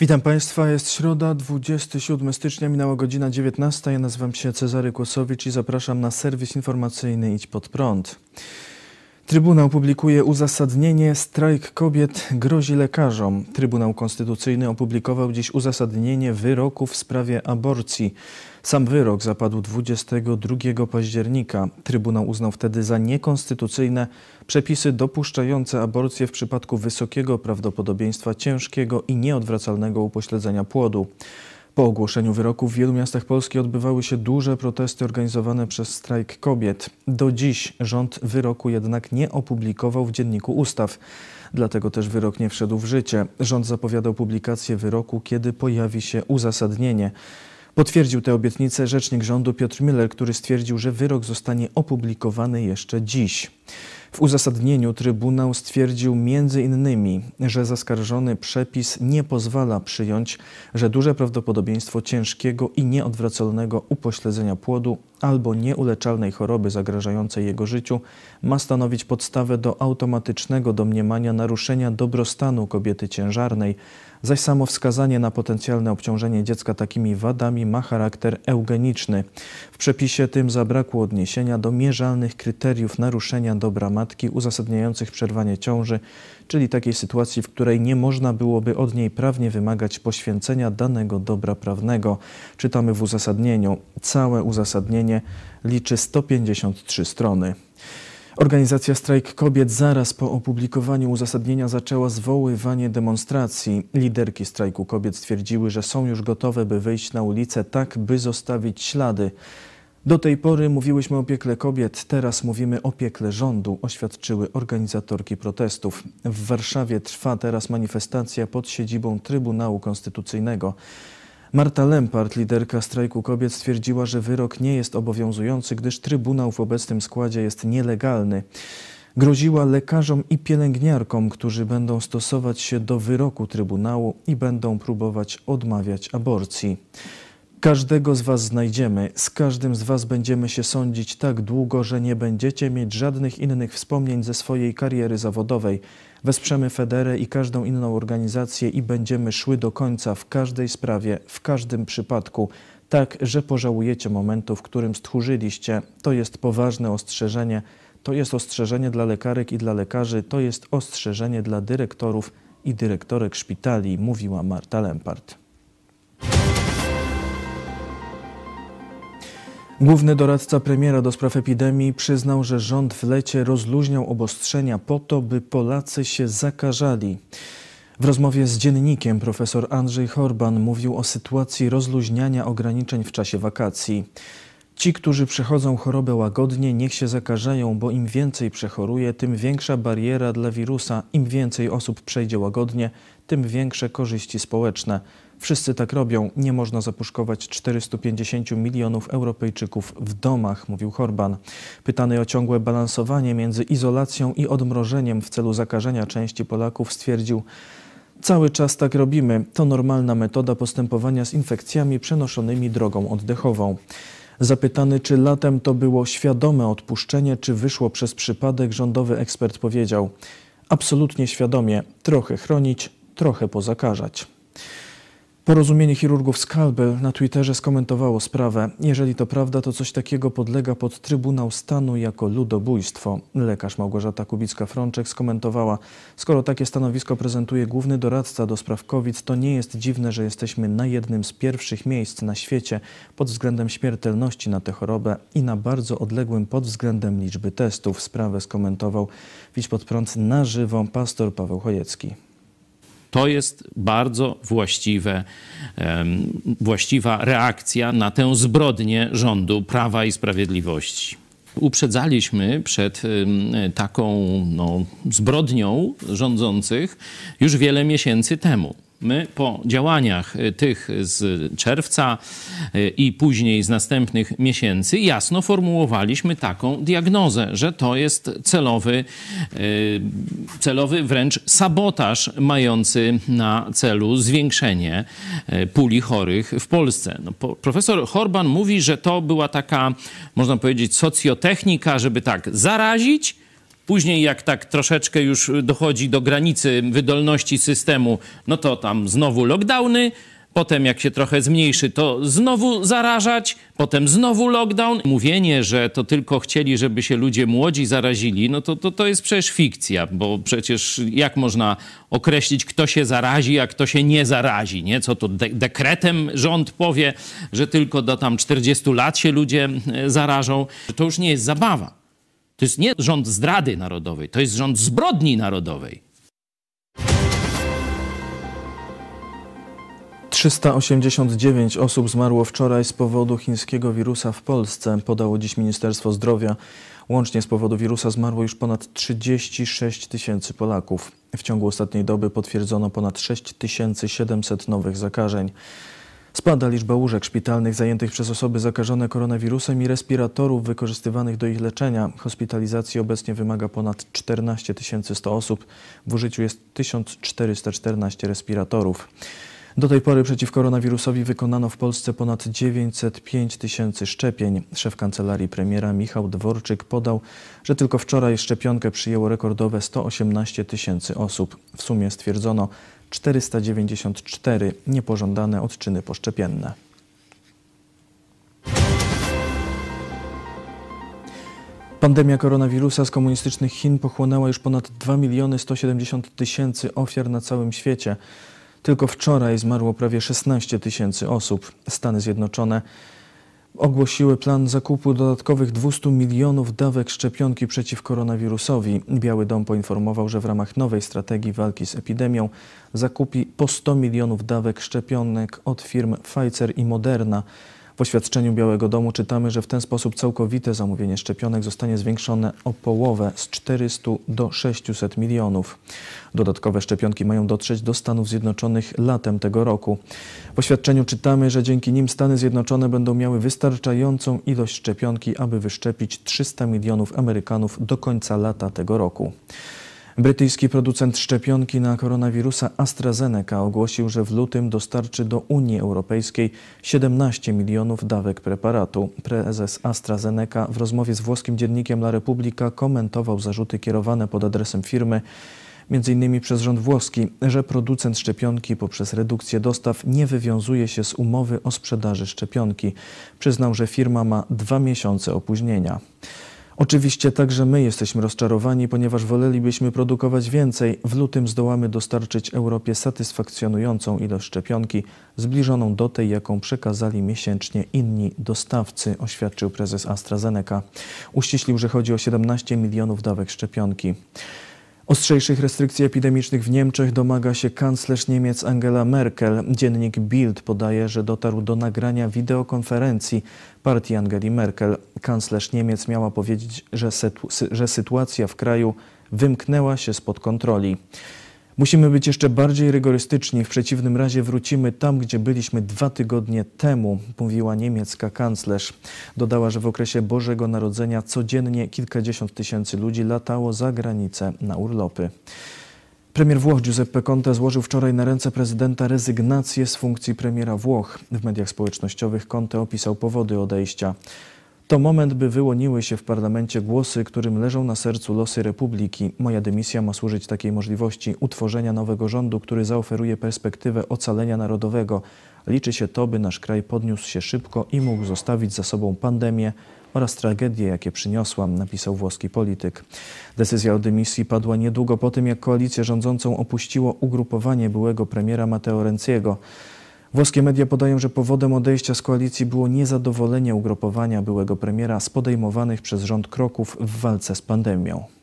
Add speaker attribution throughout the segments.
Speaker 1: Witam Państwa, jest środa, 27 stycznia, minęła godzina 19. Ja nazywam się Cezary Kłosowicz i zapraszam na serwis informacyjny Idź Pod Prąd. Trybunał publikuje uzasadnienie strajk kobiet grozi lekarzom. Trybunał Konstytucyjny opublikował dziś uzasadnienie wyroku w sprawie aborcji. Sam wyrok zapadł 22 października. Trybunał uznał wtedy za niekonstytucyjne przepisy dopuszczające aborcję w przypadku wysokiego prawdopodobieństwa ciężkiego i nieodwracalnego upośledzenia płodu. Po ogłoszeniu wyroku w wielu miastach Polski odbywały się duże protesty organizowane przez strajk kobiet. Do dziś rząd wyroku jednak nie opublikował w Dzienniku Ustaw. Dlatego też wyrok nie wszedł w życie. Rząd zapowiadał publikację wyroku, kiedy pojawi się uzasadnienie. Potwierdził tę obietnicę rzecznik rządu Piotr Miller, który stwierdził, że wyrok zostanie opublikowany jeszcze dziś. W uzasadnieniu Trybunał stwierdził innymi, że zaskarżony przepis nie pozwala przyjąć, że duże prawdopodobieństwo ciężkiego i nieodwracalnego upośledzenia płodu albo nieuleczalnej choroby zagrażającej jego życiu ma stanowić podstawę do automatycznego domniemania naruszenia dobrostanu kobiety ciężarnej, zaś samo wskazanie na potencjalne obciążenie dziecka takimi wadami ma charakter eugeniczny. W przepisie tym zabrakło odniesienia do mierzalnych kryteriów naruszenia dobra matki uzasadniających przerwanie ciąży, czyli takiej sytuacji, w której nie można byłoby od niej prawnie wymagać poświęcenia danego dobra prawnego. Czytamy w uzasadnieniu. Całe uzasadnienie liczy 153 strony. Organizacja Strajk Kobiet zaraz po opublikowaniu uzasadnienia zaczęła zwoływanie demonstracji. Liderki strajku kobiet stwierdziły, że są już gotowe, by wyjść na ulicę tak, by zostawić ślady. Do tej pory mówiłyśmy o piekle kobiet, teraz mówimy o piekle rządu, oświadczyły organizatorki protestów. W Warszawie trwa teraz manifestacja pod siedzibą Trybunału Konstytucyjnego. Marta Lempart, liderka strajku kobiet, stwierdziła, że wyrok nie jest obowiązujący, gdyż Trybunał w obecnym składzie jest nielegalny. Groziła lekarzom i pielęgniarkom, którzy będą stosować się do wyroku Trybunału i będą próbować odmawiać aborcji. Każdego z Was znajdziemy, z każdym z Was będziemy się sądzić tak długo, że nie będziecie mieć żadnych innych wspomnień ze swojej kariery zawodowej. Wesprzemy Federę i każdą inną organizację i będziemy szły do końca w każdej sprawie, w każdym przypadku, tak, że pożałujecie momentu, w którym stchórzyliście. To jest poważne ostrzeżenie. To jest ostrzeżenie dla lekarek i dla lekarzy, to jest ostrzeżenie dla dyrektorów i dyrektorek szpitali, mówiła Marta Lempart. Główny doradca premiera do spraw epidemii przyznał, że rząd w lecie rozluźniał obostrzenia po to, by Polacy się zakażali. W rozmowie z dziennikiem profesor Andrzej Horban mówił o sytuacji rozluźniania ograniczeń w czasie wakacji. Ci, którzy przechodzą chorobę łagodnie, niech się zakażają, bo im więcej przechoruje, tym większa bariera dla wirusa, im więcej osób przejdzie łagodnie, tym większe korzyści społeczne. Wszyscy tak robią. Nie można zapuszkować 450 milionów Europejczyków w domach, mówił Horban. Pytany o ciągłe balansowanie między izolacją i odmrożeniem w celu zakażenia części Polaków stwierdził, Cały czas tak robimy. To normalna metoda postępowania z infekcjami przenoszonymi drogą oddechową. Zapytany, czy latem to było świadome odpuszczenie, czy wyszło przez przypadek, rządowy ekspert powiedział: Absolutnie świadomie, trochę chronić, trochę pozakażać. Porozumienie chirurgów Skalbel na Twitterze skomentowało sprawę. Jeżeli to prawda, to coś takiego podlega pod Trybunał Stanu jako ludobójstwo. Lekarz Małgorzata Kubicka-Frączek skomentowała, skoro takie stanowisko prezentuje główny doradca do spraw COVID, to nie jest dziwne, że jesteśmy na jednym z pierwszych miejsc na świecie pod względem śmiertelności na tę chorobę i na bardzo odległym pod względem liczby testów. Sprawę skomentował Widź pod prąd na żywo pastor Paweł Chojecki.
Speaker 2: To jest bardzo właściwe, właściwa reakcja na tę zbrodnię rządu Prawa i Sprawiedliwości. Uprzedzaliśmy przed taką no, zbrodnią rządzących już wiele miesięcy temu. My po działaniach y, tych z czerwca y, i później z następnych miesięcy jasno formułowaliśmy taką diagnozę, że to jest celowy, y, celowy wręcz sabotaż mający na celu zwiększenie puli chorych w Polsce. No, profesor Horban mówi, że to była taka, można powiedzieć, socjotechnika, żeby tak zarazić, Później, jak tak troszeczkę już dochodzi do granicy wydolności systemu, no to tam znowu lockdowny. Potem, jak się trochę zmniejszy, to znowu zarażać, potem znowu lockdown. Mówienie, że to tylko chcieli, żeby się ludzie młodzi zarazili, no to, to, to jest przecież fikcja, bo przecież jak można określić, kto się zarazi, a kto się nie zarazi, nie? Co to de dekretem rząd powie, że tylko do tam 40 lat się ludzie e, zarażą. To już nie jest zabawa. To jest nie rząd zdrady narodowej, to jest rząd zbrodni narodowej.
Speaker 1: 389 osób zmarło wczoraj z powodu chińskiego wirusa w Polsce, podało dziś Ministerstwo Zdrowia. Łącznie z powodu wirusa zmarło już ponad 36 tysięcy Polaków. W ciągu ostatniej doby potwierdzono ponad 6700 nowych zakażeń. Spada liczba łóżek szpitalnych zajętych przez osoby zakażone koronawirusem i respiratorów wykorzystywanych do ich leczenia. Hospitalizacji obecnie wymaga ponad 14 100 osób. W użyciu jest 1414 respiratorów. Do tej pory przeciw koronawirusowi wykonano w Polsce ponad 905 tysięcy szczepień. Szef kancelarii premiera Michał Dworczyk podał, że tylko wczoraj szczepionkę przyjęło rekordowe 118 tysięcy osób. W sumie stwierdzono 494 niepożądane odczyny poszczepienne. Pandemia koronawirusa z komunistycznych Chin pochłonęła już ponad 2 miliony 170 tysięcy ofiar na całym świecie. Tylko wczoraj zmarło prawie 16 tysięcy osób. Stany Zjednoczone ogłosiły plan zakupu dodatkowych 200 milionów dawek szczepionki przeciw koronawirusowi. Biały Dom poinformował, że w ramach nowej strategii walki z epidemią zakupi po 100 milionów dawek szczepionek od firm Pfizer i Moderna. W oświadczeniu Białego Domu czytamy, że w ten sposób całkowite zamówienie szczepionek zostanie zwiększone o połowę z 400 do 600 milionów. Dodatkowe szczepionki mają dotrzeć do Stanów Zjednoczonych latem tego roku. W oświadczeniu czytamy, że dzięki nim Stany Zjednoczone będą miały wystarczającą ilość szczepionki, aby wyszczepić 300 milionów Amerykanów do końca lata tego roku. Brytyjski producent szczepionki na koronawirusa AstraZeneca ogłosił, że w lutym dostarczy do Unii Europejskiej 17 milionów dawek preparatu. Prezes AstraZeneca w rozmowie z włoskim dziennikiem La Repubblica komentował zarzuty kierowane pod adresem firmy innymi przez rząd włoski, że producent szczepionki poprzez redukcję dostaw nie wywiązuje się z umowy o sprzedaży szczepionki. Przyznał, że firma ma dwa miesiące opóźnienia. Oczywiście także my jesteśmy rozczarowani, ponieważ wolelibyśmy produkować więcej. W lutym zdołamy dostarczyć Europie satysfakcjonującą ilość szczepionki, zbliżoną do tej, jaką przekazali miesięcznie inni dostawcy, oświadczył prezes AstraZeneca. Uściślił, że chodzi o 17 milionów dawek szczepionki. Ostrzejszych restrykcji epidemicznych w Niemczech domaga się kanclerz Niemiec Angela Merkel. Dziennik Bild podaje, że dotarł do nagrania wideokonferencji partii Angeli Merkel. Kanclerz Niemiec miała powiedzieć, że, sytuacja w kraju wymknęła się spod kontroli. Musimy być jeszcze bardziej rygorystyczni, w przeciwnym razie wrócimy tam, gdzie byliśmy dwa tygodnie temu, mówiła niemiecka kanclerz. Dodała, że w okresie Bożego Narodzenia codziennie kilkadziesiąt tysięcy ludzi latało za granicę na urlopy. Premier Włoch Giuseppe Conte złożył wczoraj na ręce prezydenta rezygnację z funkcji premiera Włoch. W mediach społecznościowych Conte opisał powody odejścia. To moment, by wyłoniły się w parlamencie głosy, którym leżą na sercu losy republiki. Moja dymisja ma służyć takiej możliwości utworzenia nowego rządu, który zaoferuje perspektywę ocalenia narodowego. Liczy się to, by nasz kraj podniósł się szybko i mógł zostawić za sobą pandemię oraz tragedie, jakie przyniosłam, napisał włoski polityk. Decyzja o dymisji padła niedługo po tym, jak koalicję rządzącą opuściło ugrupowanie byłego premiera Matteo Renziego. Włoskie media podają, że powodem odejścia z koalicji było niezadowolenie ugrupowania byłego premiera z podejmowanych przez rząd kroków w walce z pandemią.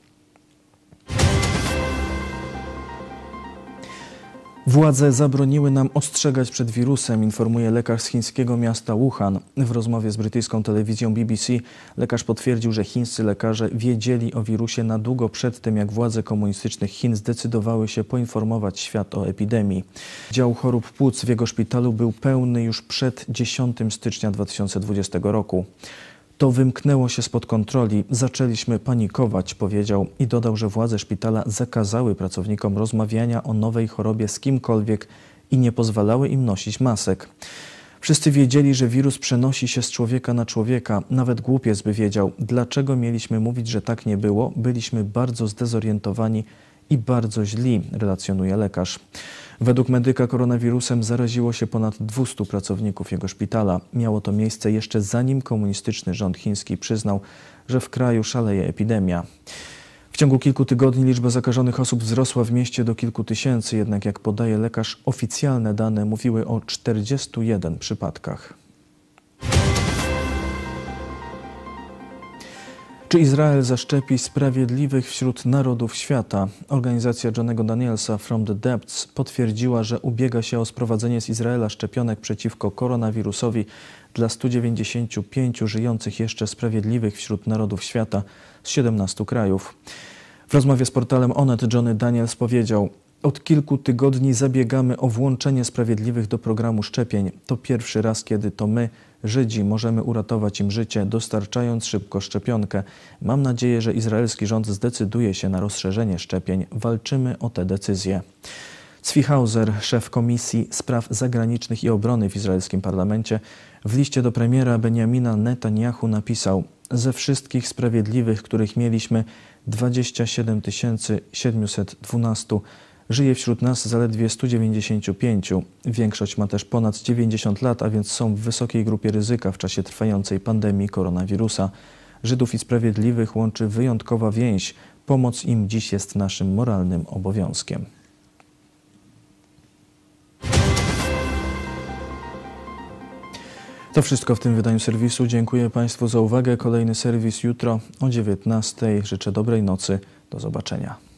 Speaker 1: Władze zabroniły nam ostrzegać przed wirusem, informuje lekarz z chińskiego miasta Wuhan. W rozmowie z brytyjską telewizją BBC lekarz potwierdził, że chińscy lekarze wiedzieli o wirusie na długo przed tym, jak władze komunistycznych Chin zdecydowały się poinformować świat o epidemii. Dział chorób płuc w jego szpitalu był pełny już przed 10 stycznia 2020 roku. To wymknęło się spod kontroli. Zaczęliśmy panikować, powiedział i dodał, że władze szpitala zakazały pracownikom rozmawiania o nowej chorobie z kimkolwiek i nie pozwalały im nosić masek. Wszyscy wiedzieli, że wirus przenosi się z człowieka na człowieka. Nawet głupiec by wiedział. Dlaczego mieliśmy mówić, że tak nie było? Byliśmy bardzo zdezorientowani i bardzo źli, relacjonuje lekarz. Według medyka koronawirusem zaraziło się ponad 200 pracowników jego szpitala. Miało to miejsce jeszcze zanim komunistyczny rząd chiński przyznał, że w kraju szaleje epidemia. W ciągu kilku tygodni liczba zakażonych osób wzrosła w mieście do kilku tysięcy, jednak jak podaje lekarz, oficjalne dane mówiły o 41 przypadkach. Czy Izrael zaszczepi sprawiedliwych wśród narodów świata? Organizacja Johnego Danielsa From the Depths potwierdziła, że ubiega się o sprowadzenie z Izraela szczepionek przeciwko koronawirusowi dla 195 żyjących jeszcze sprawiedliwych wśród narodów świata z 17 krajów. W rozmowie z portalem Onet Johnny Daniels powiedział: Od kilku tygodni zabiegamy o włączenie sprawiedliwych do programu szczepień. To pierwszy raz, kiedy to my, Żydzi, możemy uratować im życie, dostarczając szybko szczepionkę. Mam nadzieję, że izraelski rząd zdecyduje się na rozszerzenie szczepień. Walczymy o te decyzje. Zwiehauser, szef Komisji Spraw Zagranicznych i Obrony w izraelskim parlamencie, w liście do premiera Benjamina Netanyahu napisał: Ze wszystkich sprawiedliwych, których mieliśmy, 27 712 żyje wśród nas zaledwie 195. Większość ma też ponad 90 lat, a więc są w wysokiej grupie ryzyka w czasie trwającej pandemii koronawirusa. Żydów i sprawiedliwych łączy wyjątkowa więź. Pomoc im dziś jest naszym moralnym obowiązkiem. To wszystko w tym wydaniu serwisu. Dziękuję Państwu za uwagę. Kolejny serwis jutro o 19:00. Życzę dobrej nocy. Do zobaczenia.